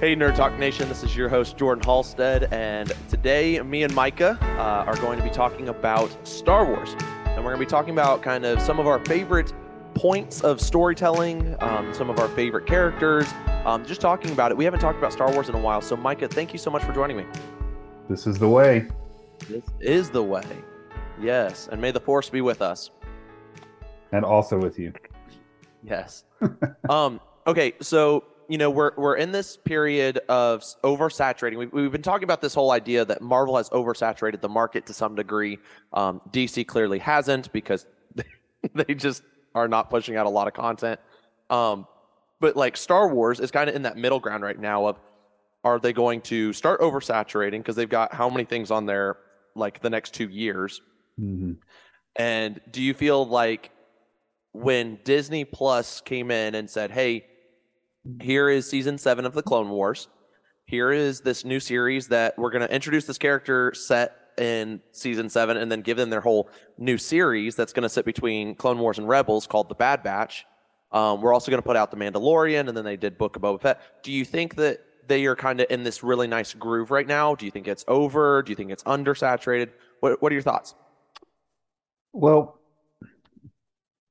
Hey, Nerd Talk Nation, this is your host, Jordan Halstead, and today me and Micah uh, are going to be talking about Star Wars. And we're going to be talking about kind of some of our favorite points of storytelling, um, some of our favorite characters, um, just talking about it. We haven't talked about Star Wars in a while, so Micah, thank you so much for joining me. This is the way. This is the way. Yes, and may the Force be with us. And also with you. Yes. um, okay, so you know we're we're in this period of oversaturating. We've, we've been talking about this whole idea that Marvel has oversaturated the market to some degree. Um, DC clearly hasn't because they just are not pushing out a lot of content. Um, but like Star Wars is kind of in that middle ground right now of are they going to start oversaturating because they've got how many things on there like the next two years? Mm-hmm. And do you feel like when Disney Plus came in and said, "Hey, here is season 7 of the Clone Wars. Here is this new series that we're going to introduce this character set in season 7 and then give them their whole new series that's going to sit between Clone Wars and Rebels called The Bad Batch. Um, we're also going to put out The Mandalorian and then they did Book of Boba Fett. Do you think that they are kind of in this really nice groove right now? Do you think it's over? Do you think it's undersaturated? What What are your thoughts? Well,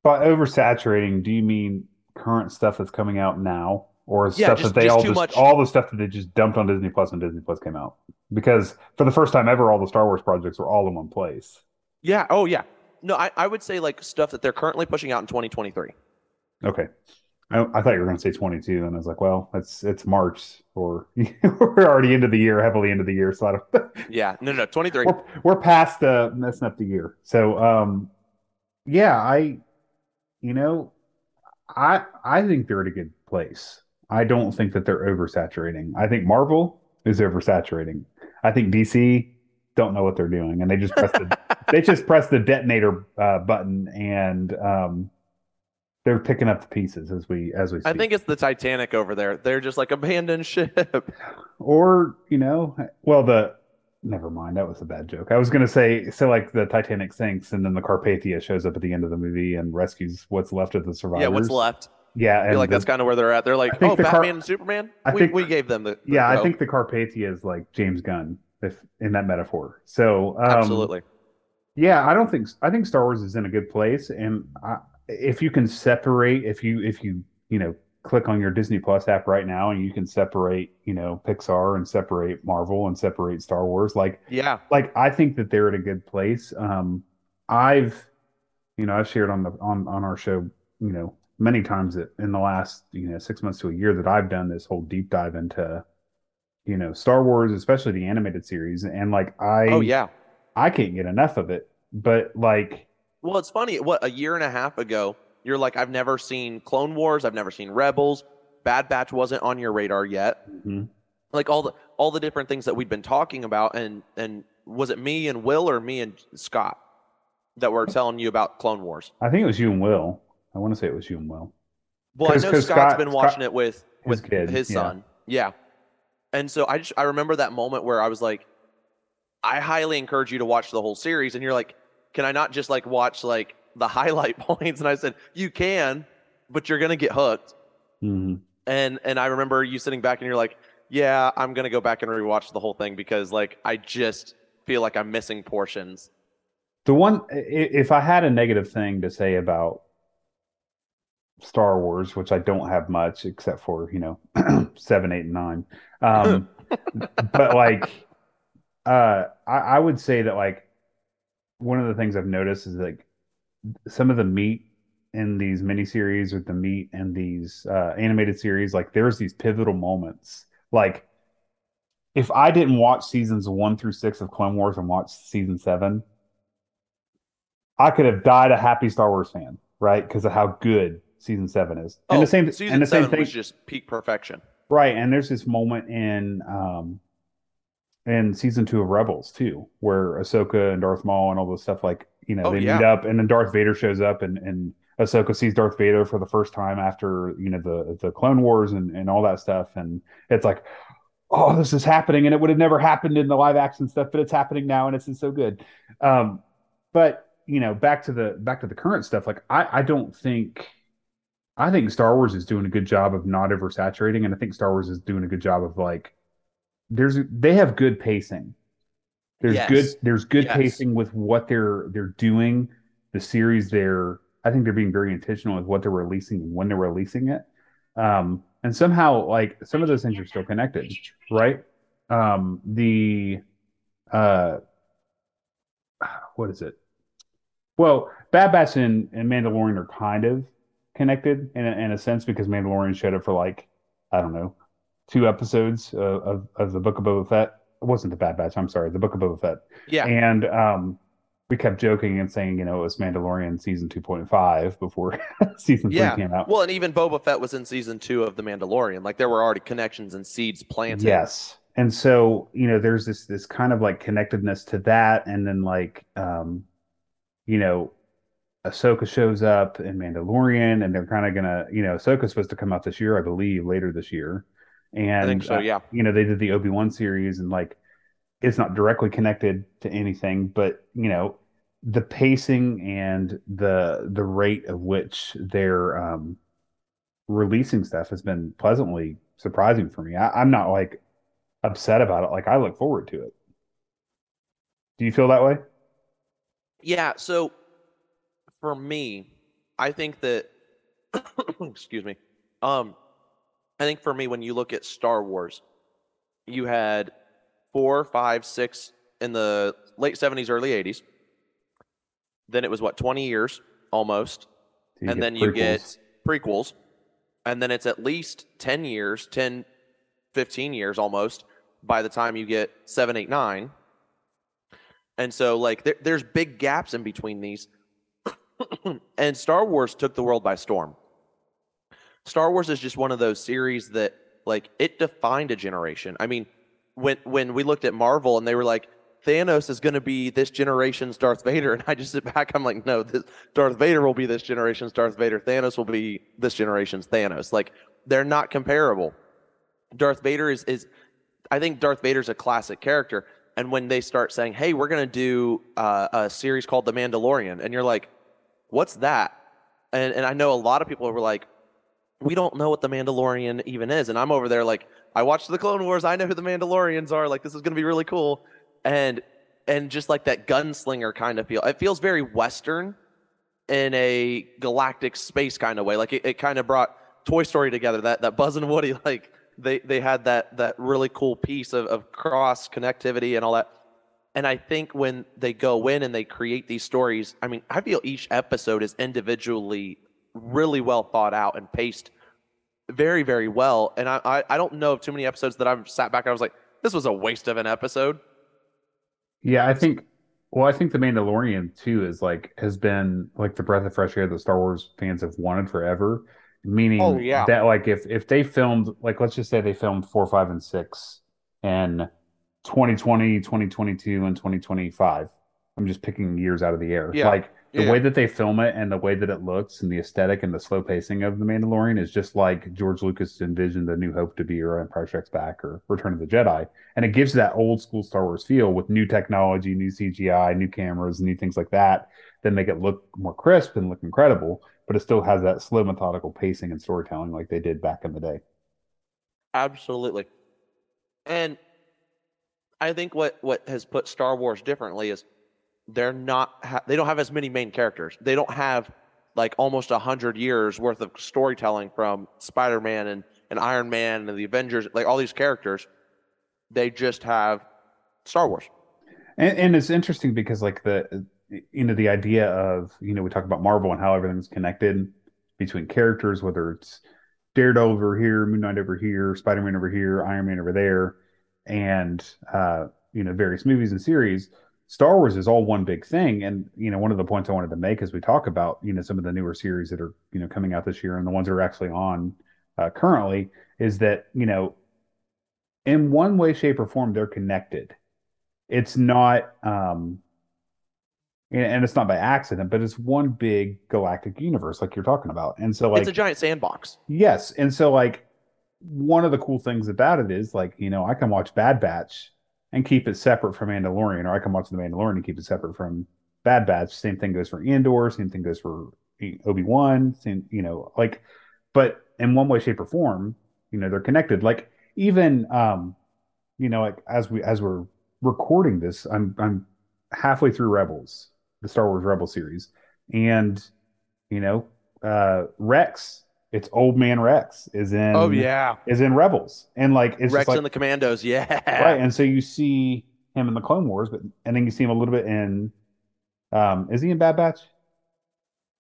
by oversaturating, do you mean current stuff that's coming out now, or Yeah, stuff just- that they all just much- all the stuff that they just dumped on Disney Plus when Disney Plus came out? Because for the first time ever, all the Star Wars projects were all in one place. Yeah. Oh, yeah. No, I, I would say like stuff that they're currently pushing out in 2023. Okay. I, I thought you were going to say 22, and I was like, well, it's it's March, or we're already into the year, heavily into the year, so I don't. Yeah. No, no, 23. we're we're past uh, messing up the year. So um yeah, I you know, I I think they're at a good place. I don't think that they're oversaturating. I think Marvel is oversaturating. I think DC don't know what they're doing and they just press the they just press the detonator uh, button and um they're picking up the pieces as we as we speak. I think it's the Titanic over there. They're just like abandoned ship. or you know well the never mind that was a bad joke i was going to say so like the titanic sinks and then the carpathia shows up at the end of the movie and rescues what's left of the survivors yeah, what's left? yeah I and feel like the- that's kind of where they're at. They're like, oh, the Batman car- and Superman. I we, think- we gave them the. the yeah i think the carpathia is like james gunn if in that metaphor so um, absolutely. yeah i don't think i think star wars is in a good place and I, if you can separate if you if you you know click on your disney plus app right now and you can separate you know pixar and separate marvel and separate star wars like Yeah, like I think that they're at a good place. Um, I've, you know, I've shared on the on on our show, you know, many times that in the last you know six months to a year that I've done this whole deep dive into, you know, Star Wars, especially the animated series, and like I, oh yeah. I can't get enough of it. But like, Well, it's funny. What a year and a half ago, you're like, I've never seen Clone Wars. I've never seen Rebels. Bad Batch wasn't on your radar yet. mhm. Like all the all the different things that we'd been talking about, and and was it me and Will or me and Scott that were telling you about Clone Wars? I think it was you and Will. I want to say it was you and Will. Well, I know Scott's Scott- been Scott- watching it with his with kid, his yeah. son. Yeah. And so I just I remember that moment where I was like, I highly encourage you to watch the whole series, and you're like, can I not just like watch like the highlight points? And I said, you can, but you're gonna get hooked. Mhm. And and I remember you sitting back and you're like, yeah, I'm gonna go back and rewatch the whole thing because like I just feel like I'm missing portions. The one, if I had a negative thing to say about Star Wars, which I don't have much except for, you know, seven, eight, and nine. Um, but like, uh, I, I would say that like one of the things I've noticed is like some of the meat in these miniseries or the meat in these uh, animated series, like there's these pivotal moments. Like, if I didn't watch seasons one through six of Clone Wars and watch season seven, I could have died a happy Star Wars fan, right? Because of how good season seven is. And oh, the same season and the same seven thing was just peak perfection. Right, and there's this moment in um in season two of Rebels too, where Ahsoka and Darth Maul and all this stuff like you know Oh, they yeah. meet up, and then Darth Vader shows up, and and Ahsoka sees Darth Vader for the first time after you know the the Clone Wars and and all that stuff, and it's like, oh, this is happening, and it would have never happened in the live action stuff, but it's happening now, and it's, it's so good. Um, but you know, back to the back to the current stuff, like I I don't think I think Star Wars is doing a good job of not oversaturating, and I think Star Wars is doing a good job of like there's they have good pacing. There's Yes. good there's good Yes. pacing with what they're they're doing. The series they're I think they're being very intentional with what they're releasing and when they're releasing it. Um, and somehow like some of those things are still connected, right? Um, the uh, what is it? Well, Bad Batch and, and Mandalorian are kind of connected in a, in a sense because Mandalorian showed up for like I don't know two episodes uh, of of the Book of Boba Fett. It wasn't the Bad Batch. I'm sorry, the Book of Boba Fett. Yeah. And um, we kept joking and saying, you know, it was Mandalorian season 2.5 before season three Yeah. came out. Well, and even Boba Fett was in season two of The Mandalorian. Like there were already connections and seeds planted. Yes. And so, you know, there's this this kind of like connectedness to that, and then like um, you know, Ahsoka shows up in Mandalorian, and they're kind of gonna, you know, Ahsoka's supposed to come out this year, I believe, later this year. And I think so. uh, Yeah. you know, they did the Obi-Wan series and like it's not directly connected to anything, but you know, the pacing and the the rate of which they're um releasing stuff has been pleasantly surprising for me. I, I'm not like upset about it. Like I look forward to it. Do you feel that way? Yeah, so for me, I think that excuse me. Um I think for me when you look at Star Wars, you had four, five, six in the late 70s, early 80s. Then it was what, 20 years almost. You and then you prequels? get prequels. And then it's at least 10 years, 10, 15 years almost by the time you get 7, 8, 9. And so, like, there, there's big gaps in between these. and Star Wars took the world by storm. Star Wars is just one of those series that, like, it defined a generation. I mean, when when we looked at Marvel and they were like, Thanos is going to be this generation's Darth Vader, and I just sit back, I'm like, no, this, Darth Vader will be this generation's Darth Vader. Thanos will be this generation's Thanos. Like, they're not comparable. Darth Vader is is, I think Darth Vader's a classic character. And when they start saying, "Hey, we're going to do uh, a series called The Mandalorian," and you're like, "What's that?" And and I know a lot of people were like, "We don't know what The Mandalorian even is," and I'm over there like, "I watched the Clone Wars. I know who the Mandalorians are. Like, this is going to be really cool." And and just like that gunslinger kind of feel, it feels very Western in a galactic space kind of way. Like it, it kind of brought Toy Story together. That that Buzz and Woody like they they had that that really cool piece of, of cross connectivity and all that. And I think when they go in and they create these stories, I mean, I feel each episode is individually really well thought out and paced very, very well. And I, I, I don't know of too many episodes that I've sat back and I was like, this was a waste of an episode. Yeah, I think. Well, I think the Mandalorian too is like has been like the breath of fresh air that Star Wars fans have wanted forever. Meaning Oh, yeah. that like if if they filmed like let's just say they filmed four, five, and six in 2020, 2022, and 2025. I'm just picking years out of the air. Yeah. Like the Yeah. way that they film it and the way that it looks and the aesthetic and the slow pacing of the Mandalorian is just like George Lucas envisioned The New Hope to be or Empire Strikes Back or Return of the Jedi. And it gives that old school Star Wars feel with new technology, new CGI, new cameras, new things like that that make it look more crisp and look incredible, but it still has that slow, methodical pacing and storytelling like they did back in the day. Absolutely. And I think what what has put Star Wars differently is they're not ha- they don't have as many main characters. They don't have like almost a hundred years worth of storytelling from Spider-Man and, and Iron Man and the Avengers, like all these characters. They just have Star Wars. And, and it's interesting because like the you know the idea of you know we talk about Marvel and how everything's connected between characters, whether it's Daredevil over here, Moon Knight over here, Spider Man over here, Iron Man over there, and uh, you know various movies and series. Star Wars is all one big thing, and you know one of the points I wanted to make as we talk about you know some of the newer series that are you know coming out this year and the ones that are actually on uh, currently is that you know in one way, shape, or form they're connected. It's not um, and, and it's not by accident, but it's one big galactic universe, like you're talking about. And so, like, it's a giant sandbox. yes, and so like one of the cool things about it is like you know I can watch Bad Batch and keep it separate from Mandalorian, or I can watch The Mandalorian and keep it separate from Bad Batch. Same thing goes for Andor. Same thing goes for Obi Wan. Same, you know, like but in one way, shape, or form, you know, they're connected. Like even, um, you know, like as we as we're recording this, I'm I'm halfway through Rebels, the Star Wars Rebel series, and you know, uh, Rex, it's old man Rex is in. Oh yeah, is in Rebels, and like it's Rex like, and the Commandos. Yeah, right. And so you see him in the Clone Wars, but and then you see him a little bit in. Um, is he in Bad Batch?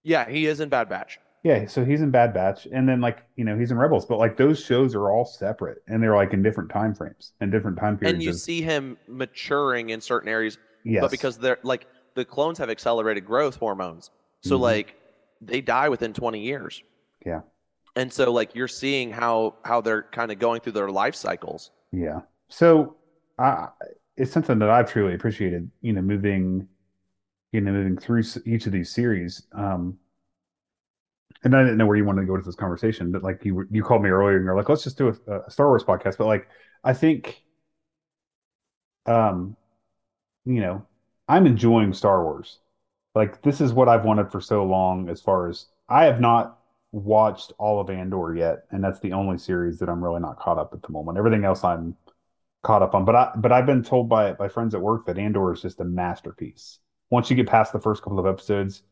Yeah, he is in Bad Batch. Yeah, so he's in Bad Batch, and then like you know he's in Rebels, but like those shows are all separate, and they're like in different time frames and different time periods. And you of, see him maturing in certain areas, yes, but because they're like the clones have accelerated growth hormones, so Mhm. like they die within 20 years. Yeah. And so like you're seeing how how they're kind of going through their life cycles. Yeah. So I, it's something that I've truly appreciated, you know, moving, you know, moving through each of these series. Um, and I didn't know where you wanted to go with this conversation, but like you you called me earlier and you're like, let's just do a, a Star Wars podcast. But like, I think, um, you know, I'm enjoying Star Wars. Like this is what I've wanted for so long. As far as I have not watched all of Andor yet, and that's the only series that I'm really not caught up at the moment. Everything else I'm caught up on. But I but I've been told by by friends at work that Andor is just a masterpiece. Once you get past the first couple of episodes,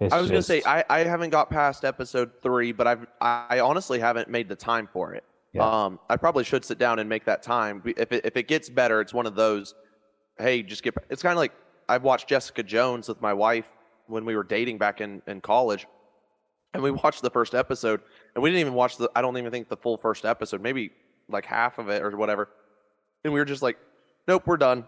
it's I was gonna say I, I haven't got past episode three, but I've I honestly haven't made the time for it. Yeah. Um, I probably should sit down and make that time. If it, if it gets better, it's one of those. Hey, just get. It's kind of like I've watched Jessica Jones with my wife when we were dating back in in college, and we watched the first episode, and we didn't even watch the. I don't even think the full first episode, maybe like half of it or whatever, and we were just like, nope, we're done.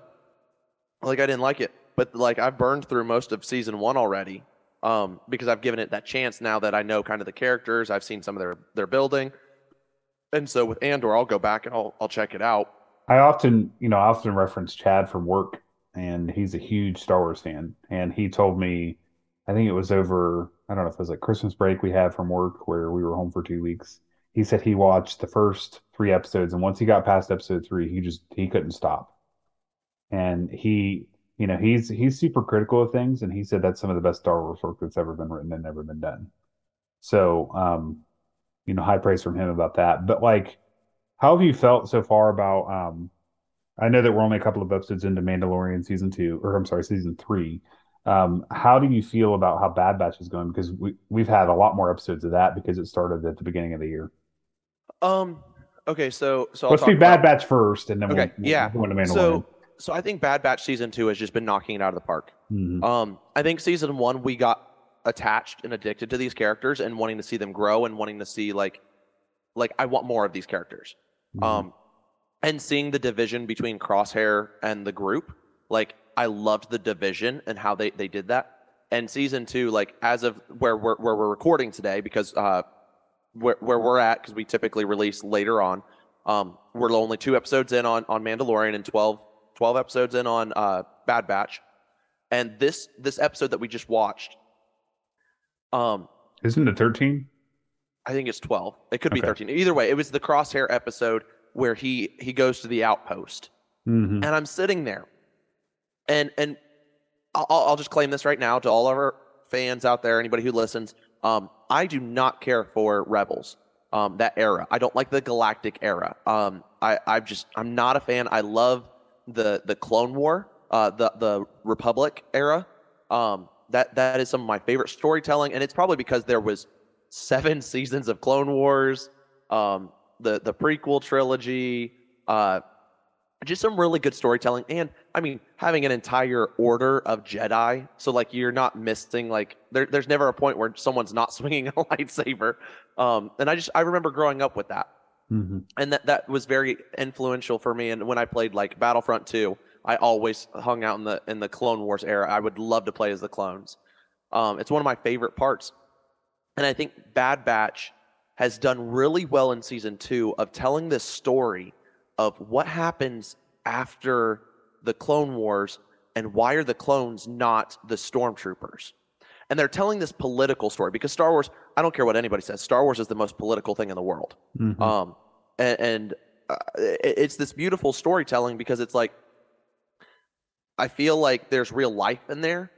Like I didn't like it, but like I've burned through most of season one already um, because I've given it that chance now that I know kind of the characters. I've seen some of their their building, and so with Andor, I'll go back and I'll I'll check it out. I often, you know, I often reference Chad from work, and he's a huge Star Wars fan. And he told me, I think it was over, I don't know if it was like Christmas break we had from work where we were home for two weeks. He said he watched the first three episodes, and once he got past episode three, he just he couldn't stop. And he, you know, he's he's super critical of things, and he said that's some of the best Star Wars work that's ever been written and never been done. So, um, you know, high praise from him about that. But like, how have you felt so far about um I know that we're only a couple of episodes into Mandalorian season two, or I'm sorry, season three. Um, how do you feel about how Bad Batch is going? Because we we've had a lot more episodes of that because it started at the beginning of the year. Um. Okay. So so Let's do Bad about- Batch first, and then Okay. we'll, yeah. we'll go into Mandalorian. So so I think Bad Batch season two has just been knocking it out of the park. Mhm. Um. I think season one we got attached and addicted to these characters and wanting to see them grow and wanting to see like like I want more of these characters. Mhm. Um, and seeing the division between Crosshair and the group, like I loved the division and how they they did that. And season two, like as of where we're where we're recording today, because uh, where where we're at, because we typically release later on, um, we're only two episodes in on on Mandalorian and 12, 12 episodes in on uh, Bad Batch. And this this episode that we just watched, um, Isn't it 13? I think it's 12. It could be Okay. 13. Either way, it was the Crosshair episode where he he goes to the outpost. Mm-hmm. And I'm sitting there. And and I'll, I'll just claim this right now to all of our fans out there, anybody who listens. Um, I do not care for Rebels, um, that era. I don't like the Galactic era. Um, I I just I'm not a fan. I love the the Clone War, uh, the the Republic era. Um, that that is some of my favorite storytelling, and it's probably because there was seven seasons of Clone Wars, um, the the prequel trilogy, uh, just some really good storytelling, and I mean having an entire order of Jedi, so like you're not missing like there, there's never a point where someone's not swinging a lightsaber, um, and I just I remember growing up with that Mm-hmm. and that that was very influential for me. And when I played like Battlefront 2, I always hung out in the in the Clone Wars era. I would love to play as the clones. Um, it's one of my favorite parts, and I think Bad Batch has done really well in season two of telling this story of what happens after the Clone Wars and why are the clones not the stormtroopers. And they're telling this political story because Star Wars, I don't care what anybody says, Star Wars is the most political thing in the world. Mm-hmm. Um, and, and uh, it's this beautiful storytelling because it's like, I feel like there's real life in there,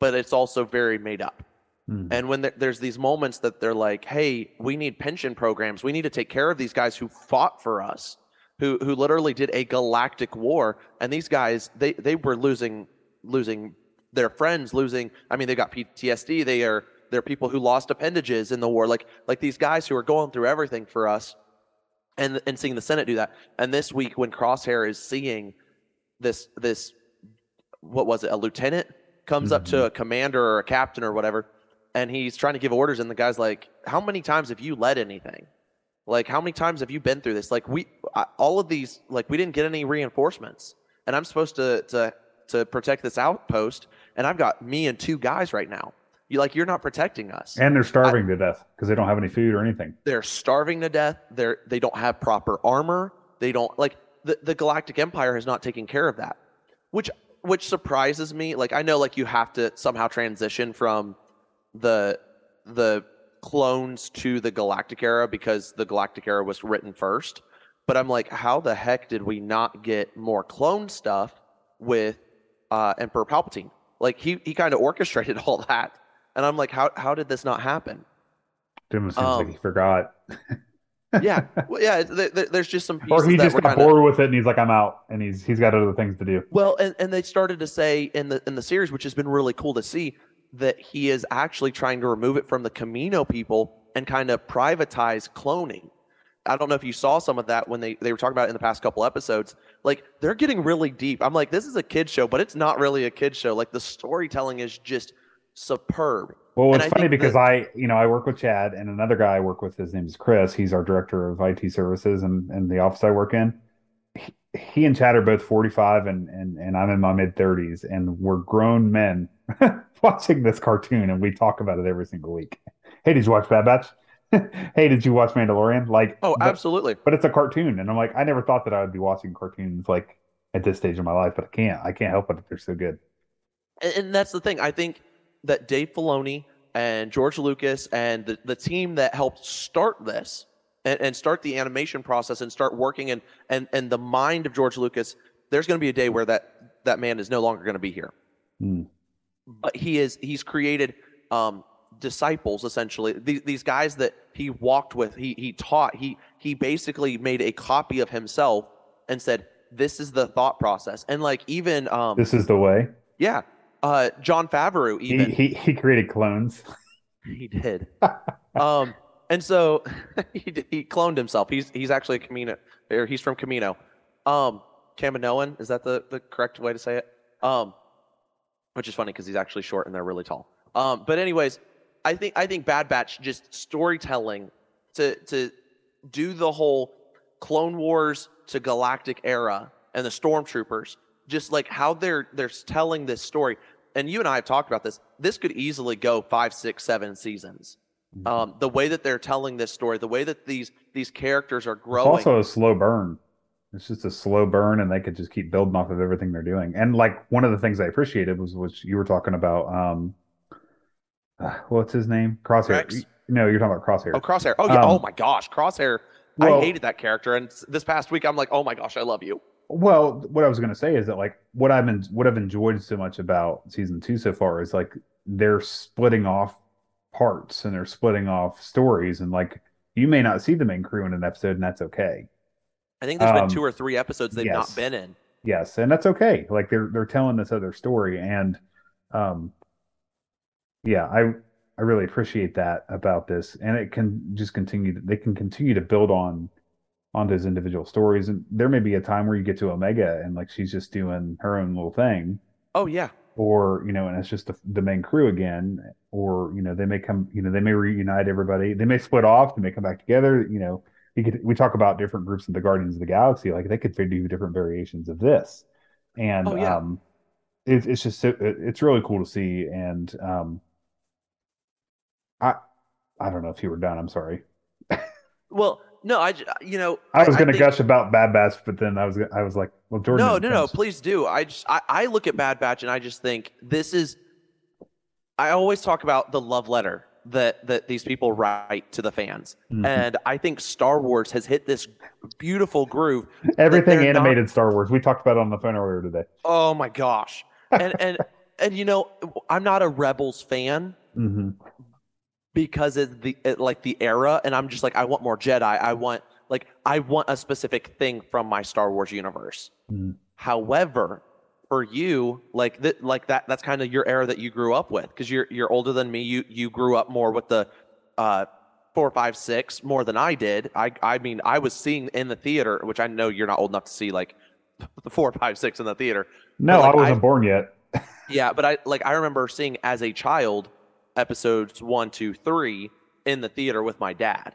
but it's also very made up. Hmm. And when there's these moments that they're like, "Hey, we need pension programs. We need to take care of these guys who fought for us, who who literally did a galactic war." And these guys, they they were losing losing their friends, losing. I mean, they got PTSD. They are they're people who lost appendages in the war. Like like these guys who are going through everything for us, and and seeing the Senate do that. And this week, when Crosshair is seeing this this what was it a lieutenant comes up to mm-hmm. a commander or a captain or whatever and he's trying to give orders and the guy's like how many times have you led anything like how many times have you been through this like we I, all of these like we didn't get any reinforcements. And i'm supposed to to to protect this outpost. And i've got me and two guys right now. You like you're not protecting us. And they're starving to death because they don't have any food or anything. they're starving to death. They're they don't have proper armor. They don't like the, the galactic empire has not taken care of that which which surprises me. Like i know like you have to somehow transition from the the clones to the galactic era because the galactic era was written first but i'm like how the heck did we not get more clone stuff with uh emperor palpatine like he he kind of orchestrated all that and i'm like how how did this not happen It almost seems Um, like he forgot. yeah, well, yeah. Th- th- there's just some pieces Or he just got kinda, bored with it and he's like, I'm out. And he's he's got other things to do. well, and, and they started to say in the in the series, which has been really cool to see, that he is actually trying to remove it from the Kamino people and kind of privatize cloning. I don't know if you saw some of that when they, they were talking about it in the past couple episodes. Like they're getting really deep. I'm like, this is a kid show, but it's not really a kid show. Like the storytelling is just superb. Well, it's funny because that- I, you know, I work with Chad and another guy I work with. His name is Chris. He's our director of IT services and, and the office I work in. He, he and Chad are both 45 and, and, and I'm in my mid 30s and we're grown men watching this cartoon and we talk about it every single week. Hey, did you watch Bad Batch? hey, did you watch Mandalorian? Like, Oh, but- absolutely. but it's a cartoon and i'm like i never thought that i would be watching cartoons like at this stage of my life but i can't i can't help it they're so good And, and that's the thing. I think that Dave Filoni and George Lucas and the, the team that helped start this and, and start the animation process and start working and and and the mind of George Lucas, there's going to be a day where that that man is no longer going to be here. Hmm. But he is he's created um, disciples essentially. These, these guys that he walked with, he he taught, he he basically made a copy of himself and said, "This is the thought process." And like even um, this is the way yeah, uh, Jon Favreau he, even he he created clones he did. um, and so he he cloned himself. He's he's actually a Kamino, or he's from Kamino. Um, Kaminoan is that the the correct way to say it? Um, which is funny because he's actually short and they're really tall. Um, but anyways, I think I think Bad Batch just storytelling to to do the whole Clone Wars to Galactic era and the Stormtroopers, just like how they're they're telling this story. And you and I have talked about this. This could easily go five, six, seven seasons. Um, the way that they're telling this story, the way that these these characters are it's growing. also a slow burn it's just a slow burn and they could just keep building off of everything they're doing and like one of the things i appreciated was what you were talking about um uh, what's his name crosshair Rex? no you're talking about crosshair oh, Crosshair. Oh yeah. Um, oh my gosh, Crosshair. well- I hated that character, and this past week I'm like, oh my gosh, I love you. Well, what I was going to say is that like what I've been what I've enjoyed so much about season two so far is like they're splitting off parts and they're splitting off stories and like you may not see the main crew in an episode and that's okay. I think there's Um, been two or three episodes they've yes. not been in. Yes, and that's okay. Like they're they're telling this other story and um yeah, I I really appreciate that about this and it can just continue they can continue to build on on those individual stories and there may be a time where you get to Omega and like she's just doing her own little thing Oh yeah. or you know and it's just the, the main crew again or you know they may come you know they may reunite everybody they may split off they may come back together you know we could we talk about different groups of the guardians of the galaxy like they could do different variations of this and Oh, yeah. um it, it's just so, it, it's really cool to see and um i i don't know if you were done i'm sorry Well, no, I you know i was going to gush about bad batch but then i was i was like well jordan No, no, didn't no. Please do. I just I, I look at Bad Batch and I just think this is. I always talk about the love letter that that these people write to the fans, Mhm. and I think Star Wars has hit this beautiful groove. everything they're not- animated star wars we talked about it on the phone earlier today Oh my gosh! And and and you know, I'm not a Rebels fan, hmm because it's the it, like the era, and I'm just like I want more Jedi. I want like I want a specific thing from my Star Wars universe. Mhm. However, for you, like that, like that, that's kind of your era that you grew up with because you're you're older than me. You you grew up more with the uh, four, five, six more than I did. I I mean, I was seeing in the theater, which I know you're not old enough to see like the four, five, six in the theater. No, like, I wasn't I- born yet. Yeah, but I like I remember seeing as a child episodes one, two, three in the theater with my dad,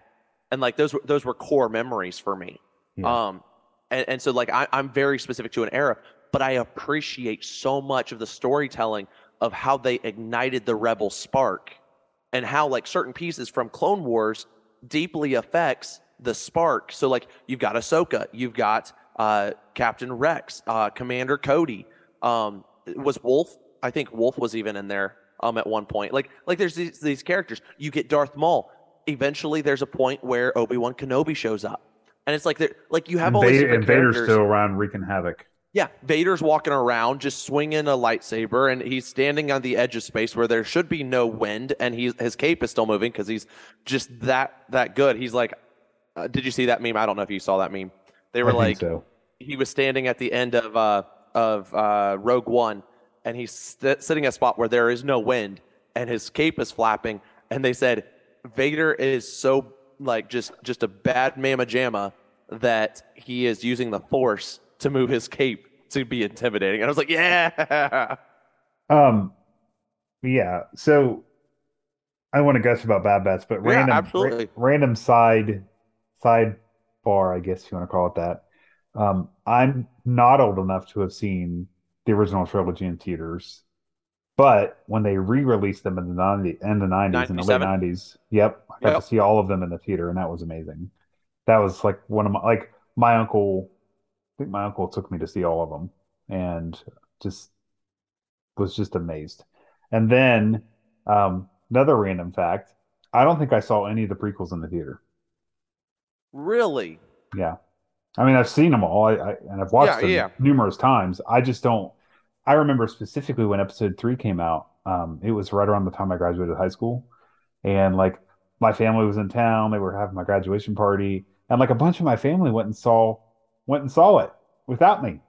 and like those were those were core memories for me. Yeah. Um, and, and so like I, I'm very specific to an era, but I appreciate so much of the storytelling of how they ignited the rebel spark, and how like certain pieces from Clone Wars deeply affects the spark. So like you've got Ahsoka, you've got uh, Captain Rex, uh, Commander Cody. Um, was Wolffe? I think Wolffe was even in there um, at one point. Like like there's these, these characters. You get Darth Maul. Eventually, there's a point where Obi Wan Kenobi shows up, and it's like like you have all these Vader, different and Vader's characters. still around wreaking havoc. Yeah, Vader's walking around just swinging a lightsaber, and he's standing on the edge of space where there should be no wind, and he's his cape is still moving because he's just that that good. He's like, uh, did you see that meme? I don't know if you saw that meme. They were I like, so. he was standing at the end of uh of uh Rogue One, and he's st- sitting at a spot where there is no wind, and his cape is flapping, and they said Vader is so like just just a bad mamma jamma that he is using the Force to move his cape to be intimidating, and I was like, yeah, Um, yeah. So I want to gush about Bad Batch, but Yeah, random, ra- random side side bar, I guess you want to call it that. Um, I'm not old enough to have seen the original trilogy in theaters, but when they re-released them in the 90, in the 90s, in the late 90s, yep, I got Yep. to see all of them in the theater, and that was amazing. That was like one of my like my uncle. I think my uncle took me to see all of them, and just was just amazed. And then um, another random fact: I don't think I saw any of the prequels in the theater. really, Yeah, I mean I've seen them all, I, I and I've watched Yeah, them yeah. numerous times. I just don't. I remember specifically when Episode Three came out. Um, it was right around the time I graduated high school, and like my family was in town. They were having my graduation party, and like a bunch of my family went and saw went and saw it without me.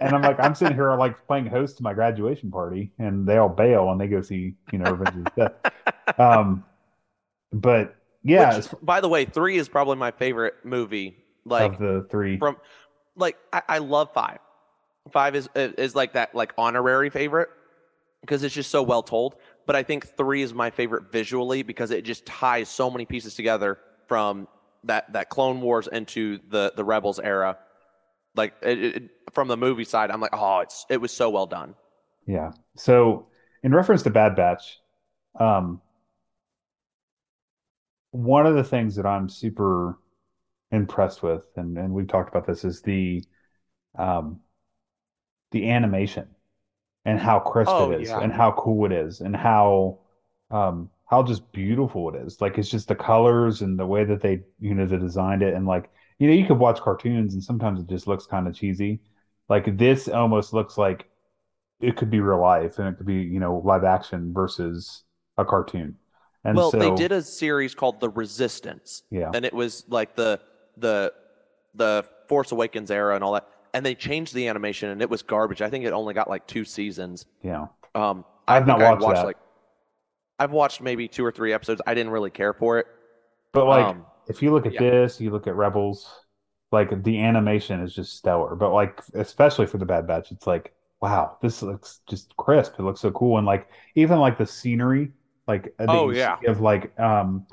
And I'm like, I'm sitting here like playing host to my graduation party, and they all bail and they go see, you know, Revenge of Sith. Um, but yeah, Which, by the way, three is probably my favorite movie. Like of the three, from like I, I love five. Five is is like that like honorary favorite because it's just so well told. But I think three is my favorite visually because it just ties so many pieces together from that that Clone Wars into the the Rebels era. Like it, it, from the movie side, I'm like, oh, it's it was so well done. Yeah. So in reference to Bad Batch, um, one of the things that I'm super impressed with, and, and we've talked about this, is the um, the animation and how crisp Oh, it is yeah. and how cool it is and how um, how just beautiful it is. Like it's just the colors and the way that they, you know, they designed it and like, you know, you could watch cartoons and sometimes it just looks kind of cheesy. Like this almost looks like it could be real life and it could be, you know, live action versus a cartoon. And well, so, they did a series called The Resistance, yeah, and it was like the the the Force Awakens era and all that. And they changed the animation, and it was garbage. I think it only got like two seasons. yeah. Um, I I've not watched watched that. like I've watched maybe two or three episodes. I didn't really care for it. But like, Um, if you look at yeah. this, you look at Rebels, like the animation is just stellar. But like, especially for the Bad Batch, it's like, wow, this looks just crisp. It looks so cool. And like, even like the scenery, like Oh, yeah. of like, um,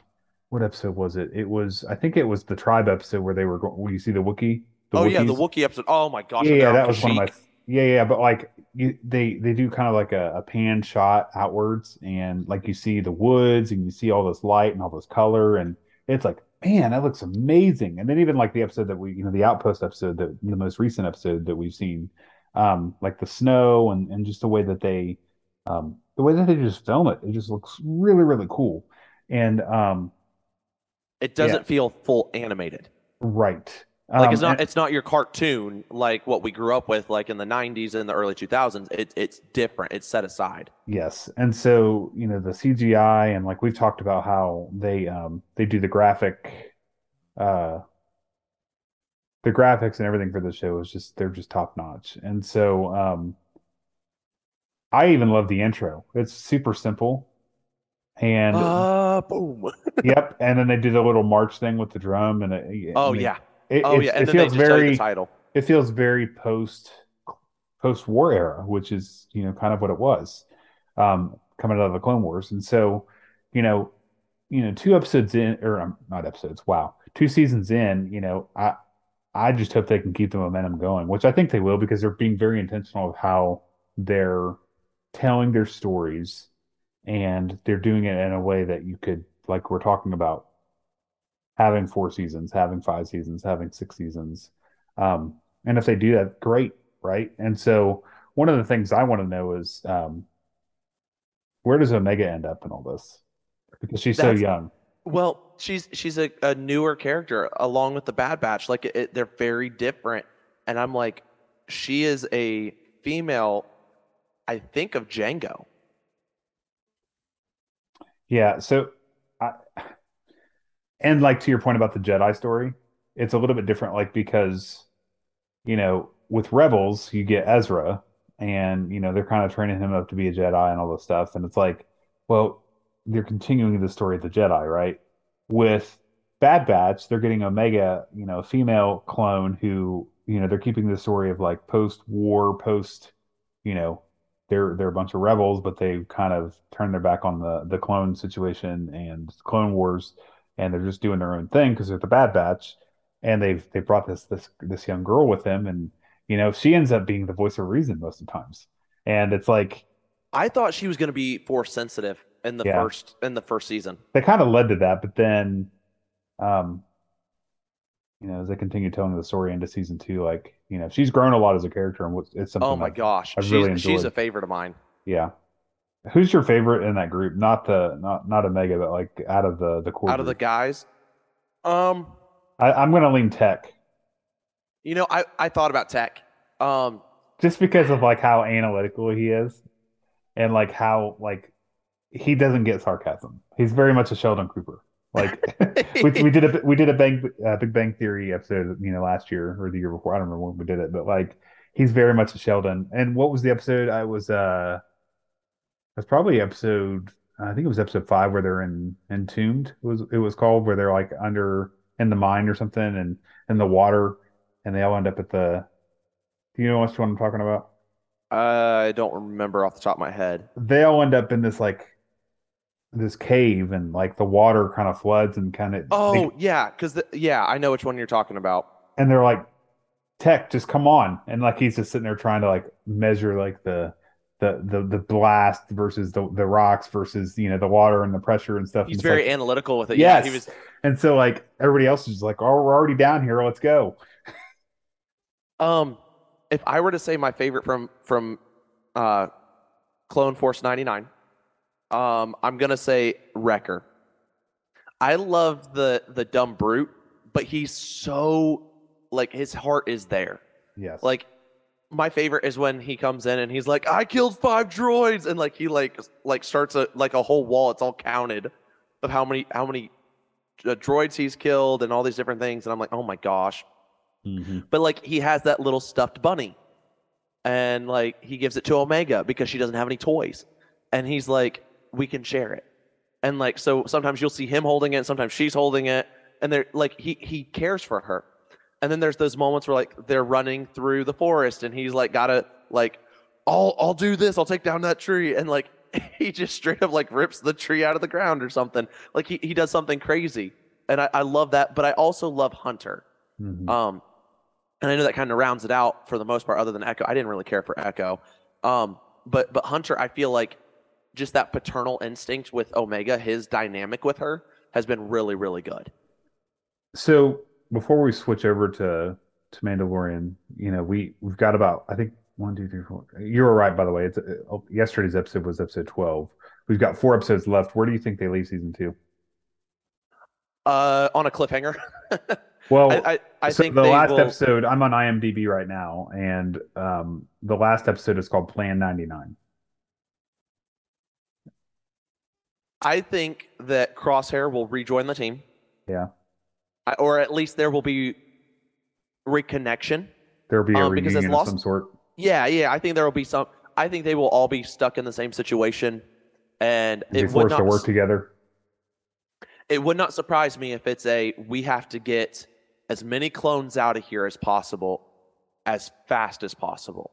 what episode was it? It was, I think it was the tribe episode where they were going, where you see the Wookiee. The oh yeah, the Wookiees. Wookiee episode. Oh my gosh, Yeah, yeah, that was one of my. Yeah, yeah, but like you, they they do kind of like a, a pan shot outwards, and like you see the woods, and you see all this light and all this color, and it's like, man, that looks amazing. And then even like the episode that we, you know, the Outpost episode, that the most recent episode that we've seen, um, like the snow and and just the way that they, um, the way that they just film it, it just looks really really cool. And um, It doesn't Yeah. feel full animated. Right. Like Um, it's not and- it's not your cartoon like what we grew up with like in the 90s and the early 2000s. It, it's different. It's set aside. Yes. And so, you know, the CGI and like we've talked about how they um they do the graphic uh the graphics and everything for the show is just they're just top notch. And so um I even love the intro. It's super simple. And Uh boom. Yep, and then they do the little march thing with the drum and it, Oh mean, yeah. it, Oh yeah. And it feels just tell you very the title. it feels very post post war era, which is you know kind of what it was um, coming out of the Clone Wars, and so you know you know two episodes in or um, not episodes, wow, two seasons in, you know I I just hope they can keep the momentum going, which I think they will because they're being very intentional of how they're telling their stories and they're doing it in a way that you could like we're talking about having four seasons, having five seasons, having six seasons. Um, and if they do that, great, right? And so one of the things I want to know is um, where does Omega end up in all this? Because she's so young. Well, she's she's a, a newer character along with the Bad Batch. Like it, it- they're very different, and I'm like, she is a female. I think of Jango. Yeah. So and like to your point about the Jedi story, it's a little bit different, like because, you know, with Rebels, you get Ezra and, you know, they're kind of training him up to be a Jedi and all this stuff. And it's like, well, they're continuing the story of the Jedi, right? With Bad Batch, they're getting Omega, you know, a female clone who, you know, they're keeping the story of like post-war, post, you know, they're they're a bunch of rebels, but they kind of turned their back on the the clone situation and Clone Wars, and they're just doing their own thing because they're the Bad Batch, and they've they brought this this this young girl with them, and you know she ends up being the voice of reason most of the times, and it's like I thought she was going to be force sensitive in the Yeah. first in the first season. they kind of led to that, but then, um, you know, as they continue telling the story into season two, like you know she's grown a lot as a character, and it's something Oh my like gosh, she's really she's a favorite of mine. yeah. Who's your favorite in that group? Not the not not Omega, but like out of the the core Out of the guys, um, I, I'm gonna lean Tech you know, I I thought about Tech. Um, just because of like how analytical he is, and like how like he doesn't get sarcasm. He's very much a Sheldon Cooper. Like we we did a we did a Bang uh, Big Bang Theory episode, you know, last year or the year before. I don't remember when we did it, but like he's very much a Sheldon. And what was the episode? I was uh, was probably episode. I think it was episode five where they're in entombed. It was it was called where they're like under in the mine or something and in the water, and they all end up at the. Do you know what I'm talking about? I don't remember off the top of my head. They all end up in this like this cave, and like the water kind of floods and kind of Oh yeah, because yeah, I know which one you're talking about. and they're like, "Tech, just come on!" And like he's just sitting there trying to like measure like the the the the blast versus the the rocks versus you know the water and the pressure and stuff. He's And very like- analytical with it. Yes. Yeah, he was. and so like everybody else is like, "Oh, we're already down here. Let's go." Um, if I were to say my favorite from from uh, Clone Force '99, um, I'm gonna say Wrecker. I love the the dumb brute, but he's so like his heart is there. Yes. Like my favorite is when he comes in and he's like, "I killed five droids," and like he like like starts a like a whole wall. It's all counted of how many how many uh, droids he's killed and all these different things. And I'm like, oh my gosh. Mhm. But like he has that little stuffed bunny, and like he gives it to Omega because she doesn't have any toys, and he's like, we can share it. And like so, sometimes you'll see him holding it, sometimes she's holding it, and they're like he he cares for her. And then there's those moments where like they're running through the forest, and he's like gotta like, I'll I'll do this, I'll take down that tree, and like he just straight up like rips the tree out of the ground or something. Like he he does something crazy, and I I love that. But I also love Hunter. Mhm. Um, and I know that kind of rounds it out for the most part, other than Echo. I didn't really care for Echo. Um, but but Hunter, I feel like just that paternal instinct with Omega, his dynamic with her has been really, really good. So before we switch over to to Mandalorian, you know, we we've got about I think one, two, three, four. You were right, by the way. It's uh, yesterday's episode was episode twelve. We've got four episodes left. Where do you think they leave season two? Uh, on a cliffhanger. Well, I, I, I so think the last will, episode, I'm on IMDb right now, and um, the last episode is called Plan 99. I think that Crosshair will rejoin the team, Yeah. Or at least there will be reconnection. There'll be a Um, because it's reunion of lost- some sort. Yeah, yeah. I think there will be some. I think they will all be stuck in the same situation, and Be it would forced not. to work together. It would not surprise me if it's a we have to get as many clones out of here as possible, as fast as possible,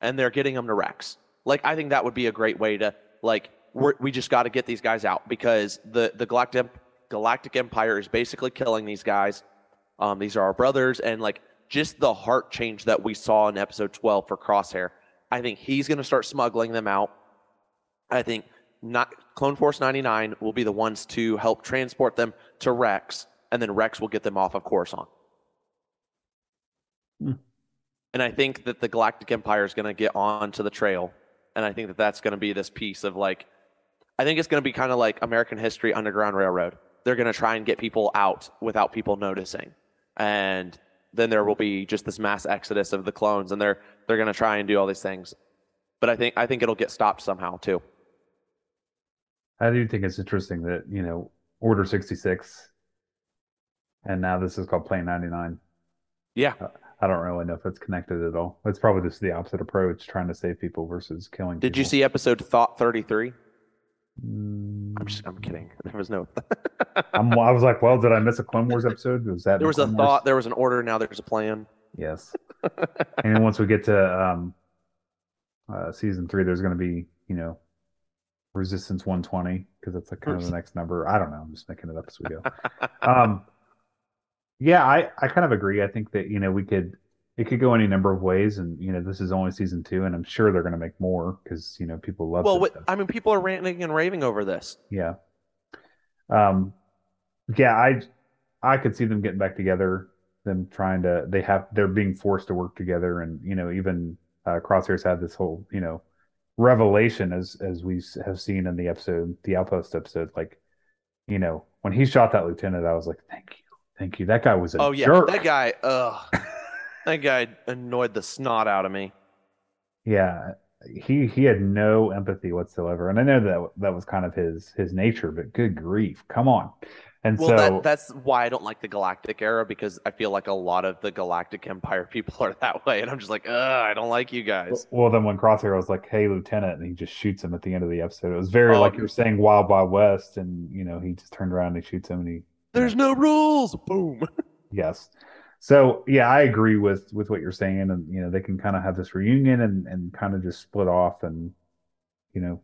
and they're getting them to Rex. Like I think that would be a great way to like we're, we just got to get these guys out because the the galactic galactic empire is basically killing these guys. Um, these are our brothers, and like just the heart change that we saw in episode 12 for Crosshair. I think he's going to start smuggling them out. I think not Clone Force 99 will be the ones to help transport them to Rex, and then Rex will get them off of Coruscant. Hmm. And I think that the Galactic Empire is going to get onto the trail, and I think that that's going to be this piece of like, I think it's going to be kind of like American History Underground Railroad. They're going to try and get people out without people noticing, and then there will be just this mass exodus of the clones, and they're they're going to try and do all these things. But I think I think it'll get stopped somehow too. I do think it's interesting that, you know, Order 66, and now this is called Plan 99. Yeah. I don't really know if it's connected at all. It's probably just the opposite approach, trying to save people versus killing Did you see episode Thought 33? Mm, I'm just I'm kidding. There was no I'm, I was like, well, did I miss a Clone Wars episode? Was that There was a Clone Wars? thought, there was an order, now there's a plan. Yes. and then once we get to um, uh, season three, there's going to be, you know, Resistance 120 because that's like kind of the next number. I don't know. I'm just making it up as we go. um, yeah, I I kind of agree. I think that you know we could it could go any number of ways, and you know this is only season two, and I'm sure they're going to make more because you know people love. well, this what, stuff. I mean people are ranting and raving over this. Yeah. Um, yeah, I I could see them getting back together, them trying to they have they're being forced to work together and you know even uh, Crosshairs had this whole, you know, revelation as as we have seen in the episode, the Outpost episode like you know, when he shot that lieutenant, I was like, "Thank you. Thank you. That guy was a Oh yeah, jerk." that guy, ugh. that guy annoyed the snot out of me. Yeah, he he had no empathy whatsoever, and I know that that was kind of his his nature. But good grief, come on! And Well, so that, that's why I don't like the Galactic era because I feel like a lot of the Galactic Empire people are that way, and I'm just like, ugh, I don't like you guys. Well, then when Crosshair was like, "Hey, Lieutenant," and he just shoots him at the end of the episode, it was very Oh. like you're saying Wild Wild West, and you know he just turned around and he shoots him, and he There's no rules. Boom. yes. So yeah, I agree with with what you're saying, and you know they can kind of have this reunion and and kind of just split off, and you know,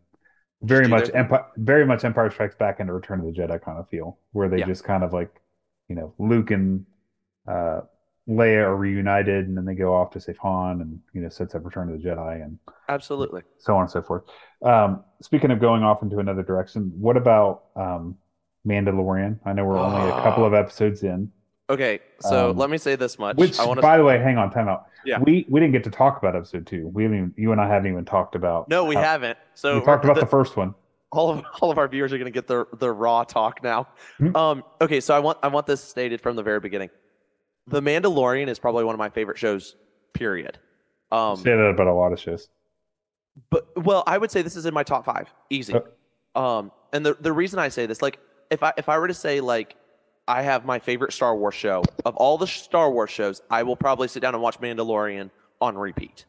very much their- Empire, very much Empire Strikes Back and Return of the Jedi kind of feel, where they Yeah. just kind of like, you know, Luke and uh, Leia are reunited, and then they go off to save Han, and you know, sets up Return of the Jedi, and Absolutely. so on and so forth. Um, speaking of going off into another direction, what about um, Mandalorian? I know we're only a couple of episodes in. Okay, so Um, let me say this much. Which, I want to. by the way, hang on, time out. Yeah. We we didn't get to talk about episode two. We haven't even, you and I haven't even talked about. No, we how- haven't. So we talked about the- the first one. all of all of our viewers are going to get the the raw talk now. Hmm. Um, okay, so I want I want this stated from the very beginning. The Mandalorian is probably one of my favorite shows. Period. Um, Say that about a lot of shows. but well, I would say this is in my top five, easy. Uh. Um, and the the reason I say this, like, if I if I were to say like, I have my favorite Star Wars show of all the Star Wars shows, I will probably sit down and watch Mandalorian on repeat.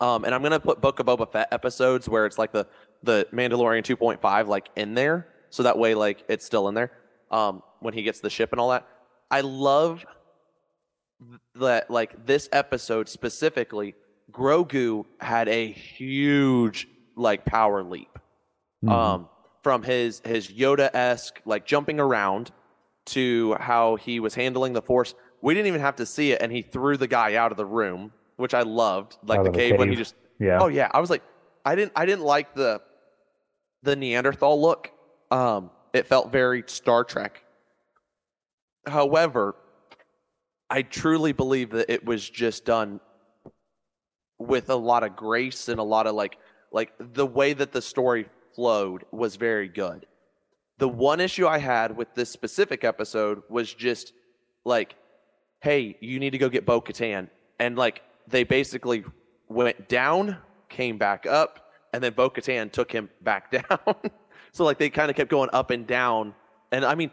Um, and I'm gonna put Book of Boba Fett episodes where it's like the the Mandalorian 2.5 like in there, so that way like it's still in there. Um, when he gets the ship and all that, I love that like this episode specifically. Grogu had a huge like power leap Mhm. um, from his his Yoda esque like jumping around to how he was handling the Force. We didn't even have to see it, and he threw the guy out of the room, which I loved. Like the the cave, when he just yeah. oh yeah, I was like, I didn't I didn't like the the Neanderthal look. Um, it felt very Star Trek. However, I truly believe that it was just done with a lot of grace and a lot of like like the way that the story flowed was very good. The one issue I had with this specific episode was just like, hey, you need to go get Bo Katan. And like they basically went down, came back up, and then Bo Katan took him back down. so like they kind of kept going up and down. And I mean,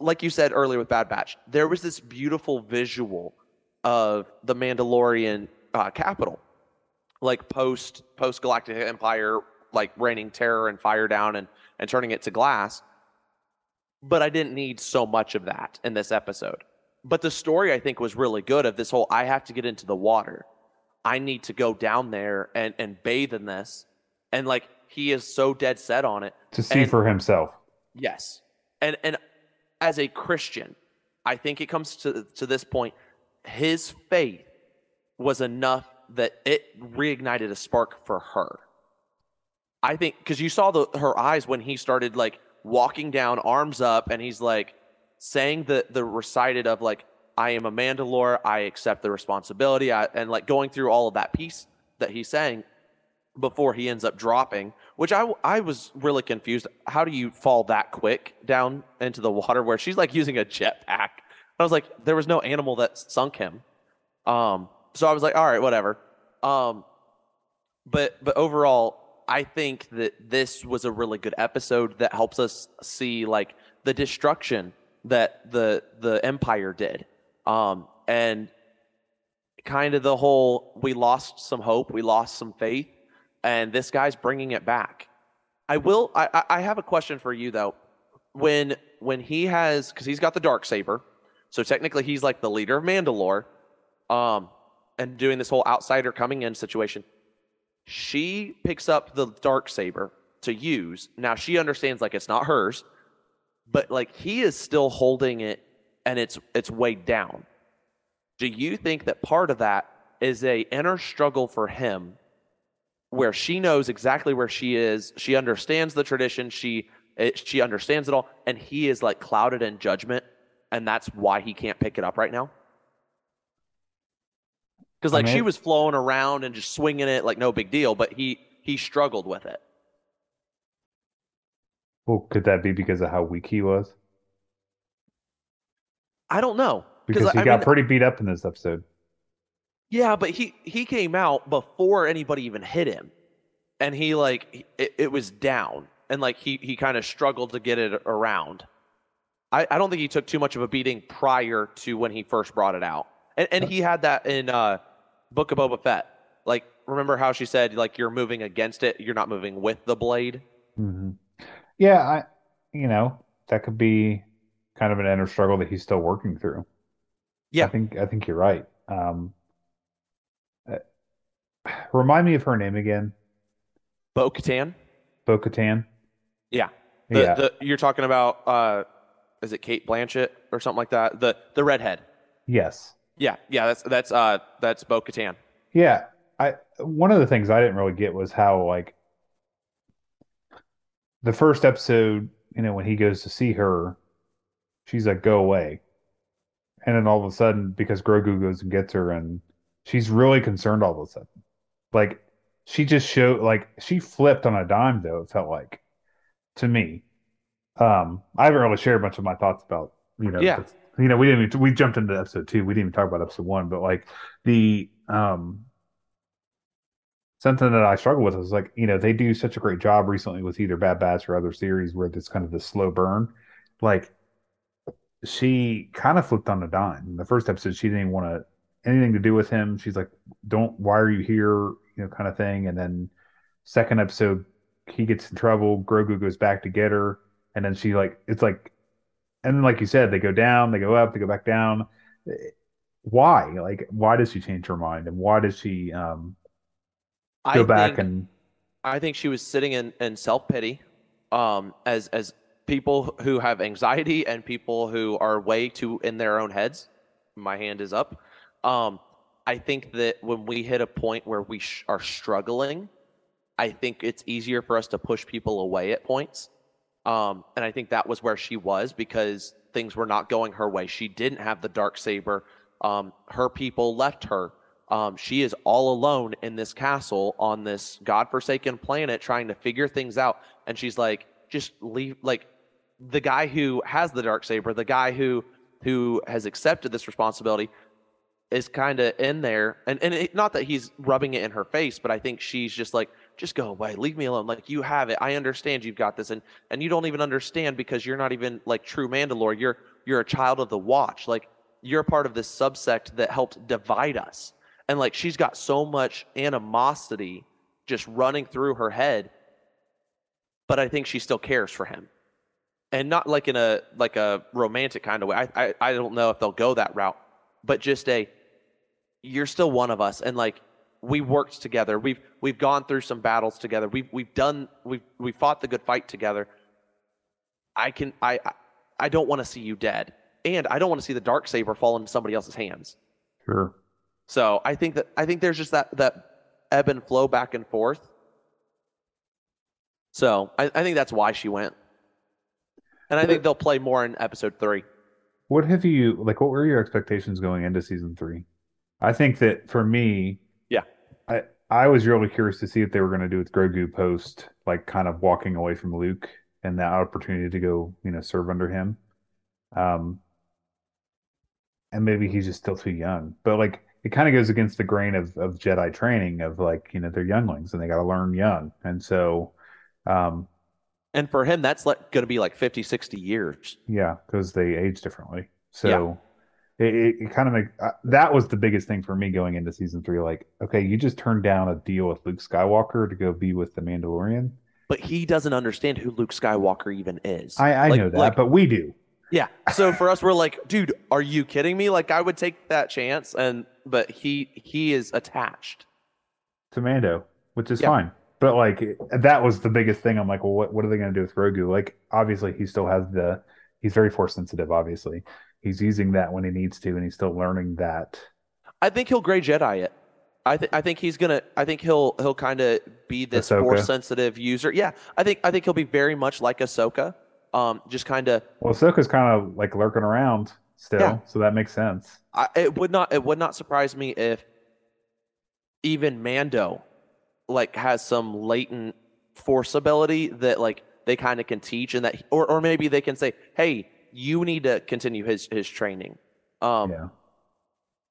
like you said earlier with Bad Batch, there was this beautiful visual of the Mandalorian uh, capital, like post post Galactic Empire, like raining terror and fire down and and turning it to glass. But I didn't need so much of that in this episode. But the story I think was really good of this whole I have to get into the water. I need to go down there and and bathe in this. And like he is so dead set on it to see and, for himself. Yes. And and as a Christian, I think it comes to to this point his faith was enough that it reignited a spark for her. I think because you saw the her eyes when he started like walking down, arms up, and he's like saying the the recited of like I am a Mandalore, I accept the responsibility, I, and like going through all of that piece that he's saying before he ends up dropping, which I I was really confused. How do you fall that quick down into the water where she's like using a jetpack? I was like, there was no animal that sunk him. Um, so I was like, all right, whatever. Um, but but overall, I think that this was a really good episode that helps us see like the destruction that the the empire did, um, and kind of the whole we lost some hope, we lost some faith, and this guy's bringing it back. I will. I I have a question for you though. When when he has because he's got the dark saber, so technically he's like the leader of Mandalore, um, and doing this whole outsider coming in situation. She picks up the dark saber to use. Now she understands like it's not hers, but like he is still holding it and it's it's weighed down. Do you think that part of that is a inner struggle for him where she knows exactly where she is, she understands the tradition, she it, she understands it all and he is like clouded in judgment and that's why he can't pick it up right now? Because like I mean, she was flowing around and just swinging it like no big deal, but he he struggled with it. Well, could that be because of how weak he was? I don't know. Because he I got mean, pretty beat up in this episode. Yeah, but he he came out before anybody even hit him, and he like it, it was down, and like he he kind of struggled to get it around. I, I don't think he took too much of a beating prior to when he first brought it out. And, and he had that in uh, Book of Boba Fett. Like, remember how she said, like, you're moving against it, you're not moving with the blade? Mm-hmm. Yeah, I, you know, that could be kind of an inner struggle that he's still working through. Yeah. I think, I think you're right. Um, uh, remind me of her name again. Bo Katan. Bo Katan. Yeah. The, yeah. The, you're talking about, uh, is it Kate Blanchett or something like that? The the redhead. Yes. Yeah, yeah. That's that's uh that's Bo Katan. Yeah, I one of the things I didn't really get was how like the first episode, you know, when he goes to see her, she's like, "Go away," and then all of a sudden, because Grogu goes and gets her, and she's really concerned all of a sudden, like she just showed like she flipped on a dime though. It felt like to me um, I haven't really shared much of my thoughts about you know, yeah. The, you know, we didn't we jumped into episode two. We didn't even talk about episode one, but like the um something that I struggle with is like, you know, they do such a great job recently with either Bad Batch or other series where it's kind of the slow burn. Like she kind of flipped on a dime. In the first episode, she didn't want to anything to do with him. She's like, "Don't. Why are you here?" You know, kind of thing. And then second episode, he gets in trouble. Grogu goes back to get her and then she like it's like and then like you said they go down they go up they go back down. Why? Like why does she change her mind? And why does she um go I back think, and i think she was sitting in, in self-pity um as as people who have anxiety and people who are way too in their own heads. My hand is up. Um i think that when we hit a point where we sh- are struggling i think it's easier for us to push people away at points um, and I think that was where she was because things were not going her way. She didn't have the dark saber. Um, her people left her. Um, she is all alone in this castle on this godforsaken planet trying to figure things out. And she's like, just leave. Like the guy who has the dark saber, the guy who who has accepted this responsibility is kind of in there and and it, not that he's rubbing it in her face but i think she's just like just go away leave me alone like you have it i understand you've got this and and you don't even understand because you're not even like true mandalore you're you're a child of the watch like you're part of this subsect that helped divide us and like she's got so much animosity just running through her head but i think she still cares for him and not like in a like a romantic kind of way i i, I don't know if they'll go that route but just a you're still one of us and like we worked together we've we've gone through some battles together we've we've done we've we fought the good fight together i can i i don't want to see you dead and i don't want to see the dark saber fall into somebody else's hands Sure. so i think that i think there's just that that ebb and flow back and forth so i, I think that's why she went and i think they'll play more in episode three What have you like? What were your expectations going into season three? I think that for me, Yeah. I I was really curious to see what they were going to do with Grogu post, like kind of walking away from Luke and that opportunity to go, you know, serve under him. Um, and maybe he's just still too young, but like it kind of goes against the grain of of Jedi training of like you know they're younglings and they got to learn young, and so, um, and for him that's like going to be like 50 60 years Yeah, because they age differently. So it, it, kind of make uh, that was the biggest thing for me going into season three. Like, okay, you just turned down a deal with Luke Skywalker to go be with the Mandalorian. but he doesn't understand who Luke Skywalker even is. I, I Like- know that, like- but we do. yeah. So for us, we're like, dude, are you kidding me? Like, I would take that chance, and but he he is attached. to Mando, which is Yeah. fine. But like that was the biggest thing. I'm like, well, what what are they going to do with Grogu? Like, obviously, he still has the. He's very force sensitive. Obviously, he's using that when he needs to, and he's still learning that. I think he'll gray Jedi it. I think I think he's gonna. I think he'll he'll kind of be this Ahsoka. force sensitive user. Yeah. I think I think he'll be very much like Ahsoka. Um, just kind of. Well, Ahsoka's kind of like lurking around still, Yeah. so that makes sense. I, it would not it would not surprise me if even Mando like has some latent force ability that like they kind of can teach and that or or maybe they can say, "Hey, you need to continue his his training." Um yeah.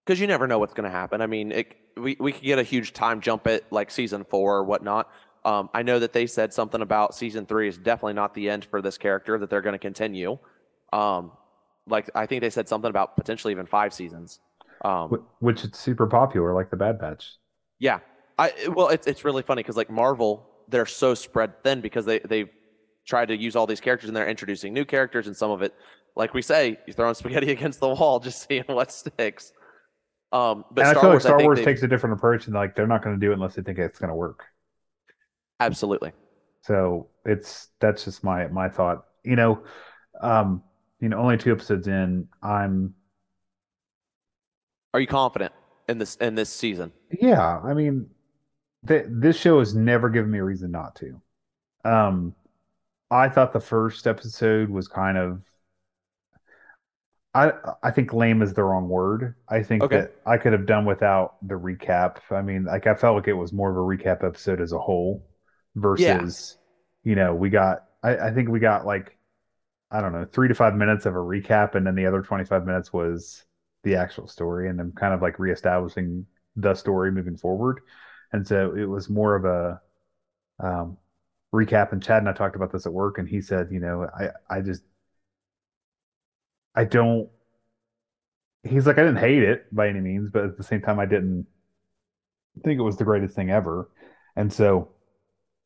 because you never know what's going to happen. I mean, it, we we could get a huge time jump at like season four or whatnot. Um, I know that they said something about season three is definitely not the end for this character; that they're going to continue. Um, like I think they said something about potentially even five seasons. Um, which is super popular, like the Bad Batch. yeah, I well, it's it's really funny because like Marvel, they're so spread thin because they they've tried to use all these characters and they're introducing new characters and some of it, like we say, you're throwing spaghetti against the wall, just seeing what sticks. Um, but and Star I feel Wars, like Star I Wars takes a different approach, and like they're not going to do it unless they think it's going to work. absolutely. So it's that's just my my thought. You know, um, you know, only two episodes in, I'm Are you confident in this in this season? yeah. I mean, th- this show has never given me a reason not to. Um, I thought the first episode was kind of. I I think lame is the wrong word. I think Okay. that I could have done without the recap. I mean, like I felt like it was more of a recap episode as a whole versus, you know, we got I, I think we got like I don't know, three to five minutes of a recap and then the other 25 minutes was the actual story and then kind of like reestablishing the story moving forward. And so it was more of a um recap and Chad and I talked about this at work and he said, you know, I I just I don't he's like I didn't hate it by any means, but at the same time I didn't think it was the greatest thing ever. And so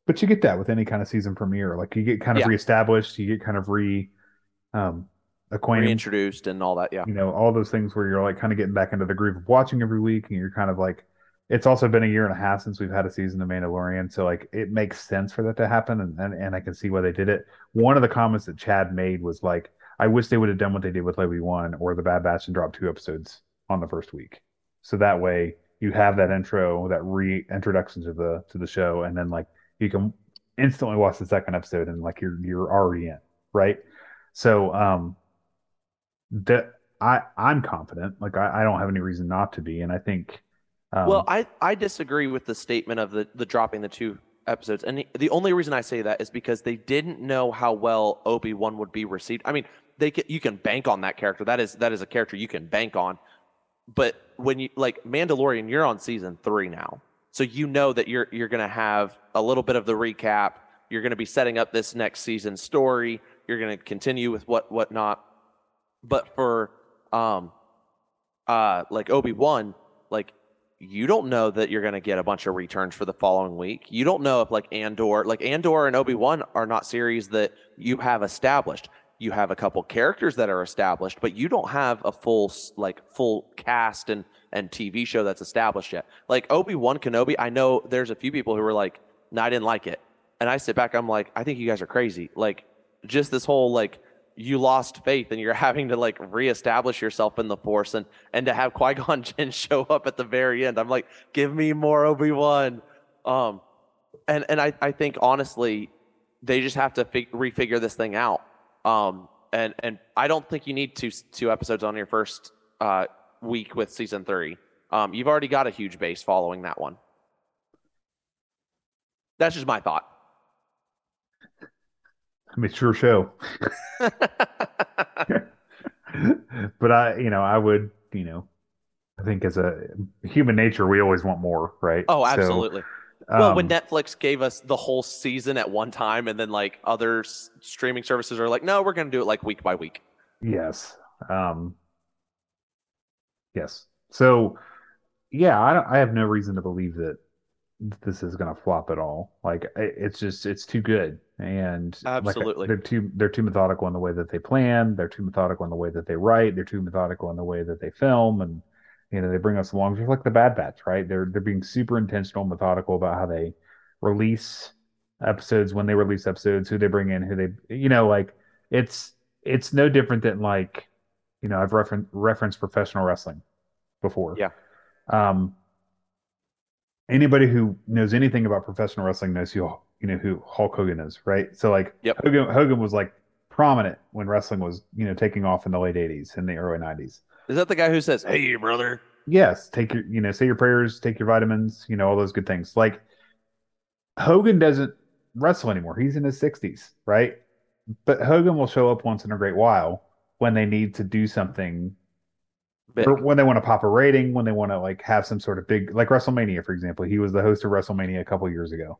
but you get that with any kind of season premiere. Like you get kind of Yeah. reestablished, you get kind of re um acquainted Reintroduced and all that. Yeah. you know, all those things where you're like kind of getting back into the groove of watching every week and you're kind of like it's also been a year and a half since we've had a season of Mandalorian, so like it makes sense for that to happen and, and and I can see why they did it. One of the comments that Chad made was like, I wish they would have done what they did with Obi Wan or the Bad Batch and dropped two episodes on the first week. So that way you have that intro, that reintroduction to the to the show, and then like you can instantly watch the second episode and like you're you're already in, right? So um that I I'm confident. Like I, I don't have any reason not to be, and I think. Um, well, I, I disagree with the statement of the, the dropping the two episodes. And the, only reason I say that is because they didn't know how well Obi Wan would be received. I mean, they can, you can bank on that character. That is that is a character you can bank on. But when you like Mandalorian, you're on season three now, so you know that you're you're gonna have a little bit of the recap. You're gonna be setting up this next season story. You're gonna continue with what whatnot. But for um, uh, like Obi Wan, like you don't know that you're going to get a bunch of returns for the following week. You don't know if like Andor, like Andor and Obi Wan are not series that you have established. You have a couple characters that are established, but you don't have a full like full cast and and TV show that's established yet. Like Obi Wan Kenobi, I know there's a few people who were like, "No, I didn't like it," and I sit back, I'm like, I think you guys are crazy. Like just this whole like you lost faith and you're having to like reestablish yourself in the force and and to have Qui-Gon Jinn show up at the very end. I'm like, give me more Obi-Wan. Um and and I, I think honestly they just have to fig- refigure this thing out. Um and and I don't think you need two two episodes on your first uh week with season 3. Um you've already got a huge base following that one. That's just my thought. I mean, sure show. but I, you know, I would, you know, I think as a human nature, we always want more, right? Oh, So, absolutely. well, when um, Netflix gave us the whole season at one time, and then like other s- streaming services are like, no, we're going to do it like week by week. yes, um, yes. So, yeah, I don't, I have no reason to believe that this is going to flop at all. Like, it's just, it's too good, and like, Absolutely. they're too, they're too methodical in the way that they plan. They're too methodical in the way that they write. They're too methodical in the way that they film, and you know, they bring us along just like the Bad Batch, right? They're they're being super intentional, methodical about how they release episodes, when they release episodes, who they bring in, who they, you know, like it's it's no different than like, you know, I've referenced referenced professional wrestling before. Yeah. Um, anybody who knows anything about professional wrestling knows who you know who Hulk Hogan is, right? So like Yep. Hogan Hogan was like prominent when wrestling was, you know, taking off in the late 80s and the early 90s. Is that the guy who says, "Hey, brother"? Yes, take your, you know, say your prayers, take your vitamins, you know, all those good things. Like Hogan doesn't wrestle anymore. He's in his 60s, right? But Hogan will show up once in a great while when they need to do something Big. or when they want to pop a rating, when they want to like have some sort of big like WrestleMania, for example. He was the host of WrestleMania a couple years ago.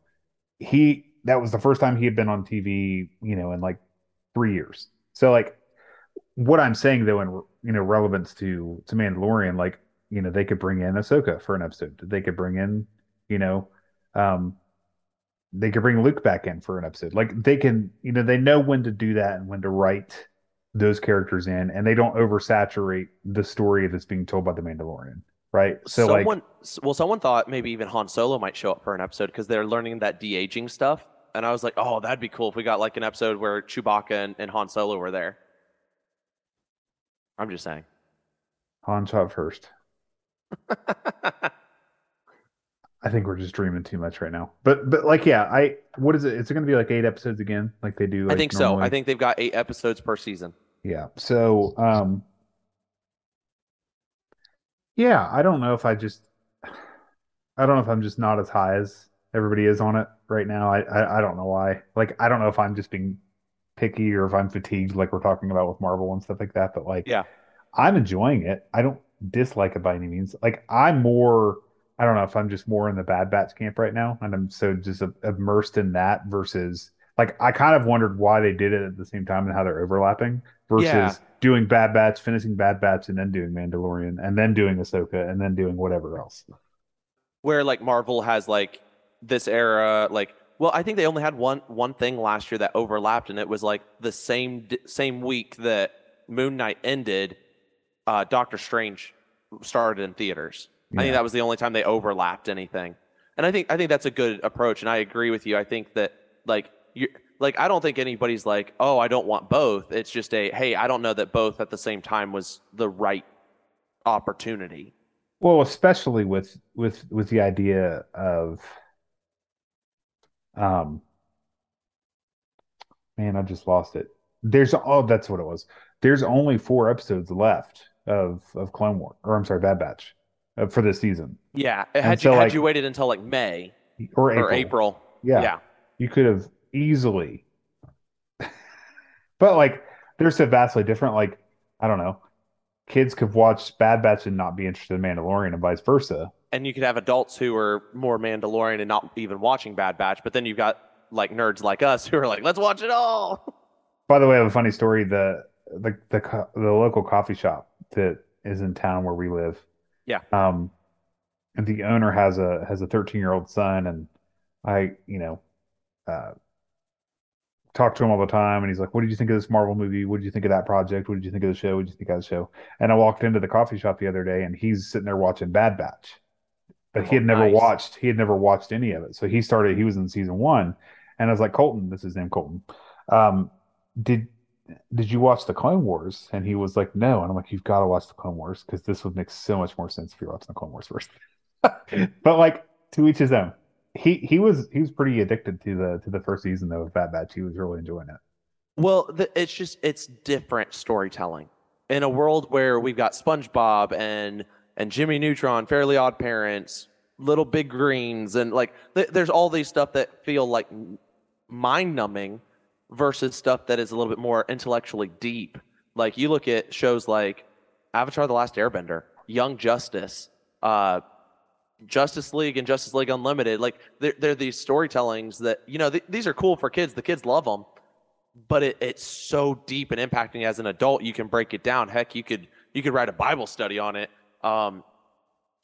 He that was the first time he had been on TV, you know, in like three years. So like what I'm saying though, in you know, relevance to to Mandalorian, like you know, they could bring in Ahsoka for an episode. They could bring in, you know, um, they could bring Luke back in for an episode. Like they can, you know, they know when to do that and when to write those characters in, and they don't oversaturate the story that's being told by the Mandalorian, right? So like, someone, s- well, someone thought maybe even Han Solo might show up for an episode because they're learning that de aging stuff. And I was like, oh, that'd be cool if we got like an episode where Chewbacca and, and Han Solo were there. I'm just saying. Han shot first. I think we're just dreaming too much right now. But but like yeah, I what is it? It's it going to be like eight episodes again, like they do? I like, think so. I think they've got eight episodes per season. Yeah. So, um, yeah, I don't know if I just, I don't know if I'm just not as high as everybody is on it right now. I, I, I don't know why. Like, I don't know if I'm just being picky or if I'm fatigued, like we're talking about with Marvel and stuff like that. But like, Yeah. I'm enjoying it. I don't dislike it by any means. Like, I'm more, I don't know if I'm just more in the Bad Batch camp right now, and I'm so just immersed in that versus. Like I kind of wondered why they did it at the same time and how they're overlapping versus Yeah. doing Bad Batch, finishing Bad Batch, and then doing Mandalorian, and then doing Ahsoka, and then doing whatever else. where like Marvel has like this era like well I think they only had one one thing last year that overlapped and it was like the same same week that Moon Knight ended uh Doctor Strange started in theaters. I think that was the only time they overlapped anything. And I think I think that's a good approach and I agree with you. I think that like you like I don't think anybody's like, "Oh, I don't want both." It's just a, "Hey, I don't know that both at the same time was the right opportunity." Well, especially with with with the idea of, um, man, I just lost it. There's oh, that's what it was. There's only four episodes left of of Clone War, or I'm sorry, Bad Batch, Uh, for this season, Yeah, And had so, you had like- you waited until like May or April. or April. Yeah. yeah. you could have easily but like they're so vastly different. Like I don't know, kids could watch Bad Batch and not be interested in Mandalorian, and vice versa. And you could have adults who are more Mandalorian and not even watching Bad Batch, but then you've got like nerds like us who are like, let's watch it all. By the way, I have a funny story. The the the the local coffee shop that is in town where we live. Yeah. Um, and the owner has a has a 13 year old son, and I, you know, uh, talk to him all the time, and he's like, "What did you think of this Marvel movie? What did you think of that project? What did you think of the show? What did you think of the show?" And I walked into the coffee shop the other day, and he's sitting there watching Bad Batch, but he Oh, had never nice. watched he had never watched any of it. So he started. He was in season one, and I was like, "Colton, this is name, Colton. Um, did did you watch the Clone Wars?" And he was like, "No." And I'm like, "You've got to watch the Clone Wars because this would make so much more sense if you're watching the Clone Wars first. but like to each his own. He he was he was pretty addicted to the to the first season though of Bad Batch. He was really enjoying it. Well, the, it's just it's different storytelling in a world where we've got SpongeBob and and Jimmy Neutron, Fairly Odd Parents, Little Big Greens, and like th- there's all these stuff that feel like mind numbing versus stuff that is a little bit more intellectually deep. Like you look at shows like Avatar: The Last Airbender, Young Justice, uh, Justice League, and Justice League Unlimited. Like they're, they're these storytellings that you know th- these are cool for kids. The kids love them but it, it's so deep and impacting as an adult you can break it down heck you could you could write a bible study on it um,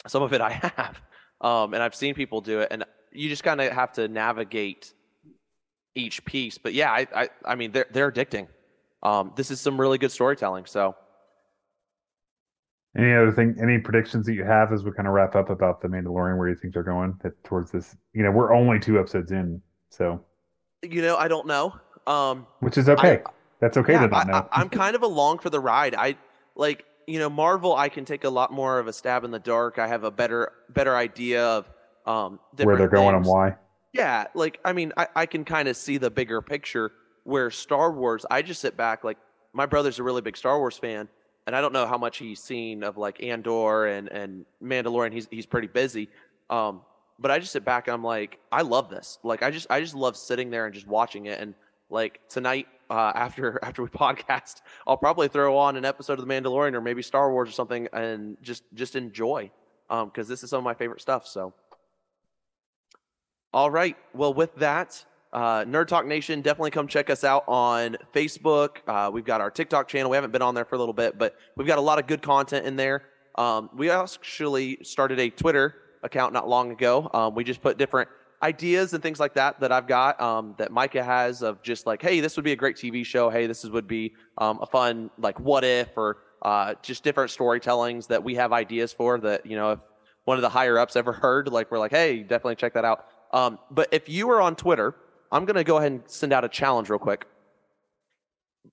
some of it i have um, and i've seen people do it and you just kind of have to navigate each piece but yeah i i, I mean they're, they're addicting um, this is some really good storytelling so Any other thing? Any predictions that you have as we kind of wrap up about the Mandalorian? Where you think they're going towards this? You know, we're only two episodes in, so you know i don't know um, which is okay. That's okay yeah, to not I, know. I, am kind of along for the ride. I like, you know, Marvel. I can take a lot more of a stab in the dark. I have a better better idea of um, where they're going and why. Yeah, like I mean, I, I can kind of see the bigger picture. Where Star Wars, I just sit back. Like my brother's a really big Star Wars fan, and I don't know how much he's seen of like Andor and and Mandalorian. He's he's pretty busy. Um, but I just sit back and I'm like, I love this. Like I just I just love sitting there and just watching it. And like tonight, uh, after after we podcast, I'll probably throw on an episode of The Mandalorian or maybe Star Wars or something, and just just enjoy. Um, because this is some of my favorite stuff. So. All right. Well, with that, uh, Nerd Talk Nation, definitely come check us out on Facebook. Uh, we've got our TikTok channel. We haven't been on there for a little bit, but we've got a lot of good content in there. Um, we actually started a Twitter account not long ago. Um, we just put different ideas and things like that that I've got um, that Micah has of just like, hey, this would be a great TV show. Hey, this is, would be um, a fun like what if or uh, just different storytellings that we have ideas for that you know if one of the higher ups ever heard, like we're like, hey, definitely check that out. Um, but if you are on Twitter, I'm gonna go ahead and send out a challenge real quick.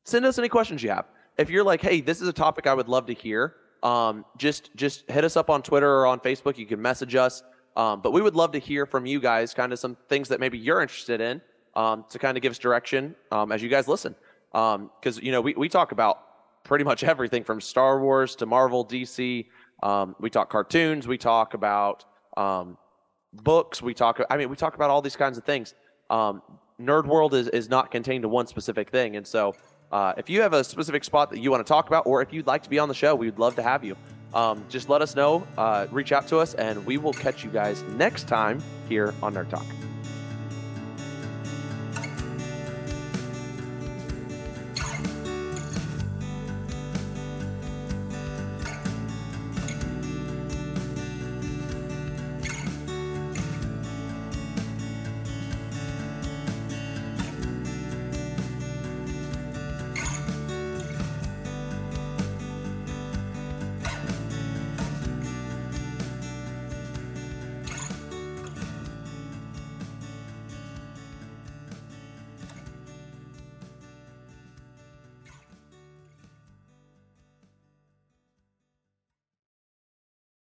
Send us any questions you have. If you're like, hey, this is a topic I would love to hear, um, just just hit us up on Twitter or on Facebook. You can message us. Um, but we would love to hear from you guys, kind of some things that maybe you're interested in, um, to kind of give us direction um, as you guys listen. Because you know we we talk about pretty much everything from Star Wars to Marvel, DC. Um, we talk cartoons. We talk about um, books. We talk. I mean, we talk about all these kinds of things. Um, Nerd World is is not contained to one specific thing, and so uh, if you have a specific spot that you want to talk about, or if you'd like to be on the show, we'd love to have you. Um, just let us know. Uh, reach out to us, and we will catch you guys next time here on Nerd Talk.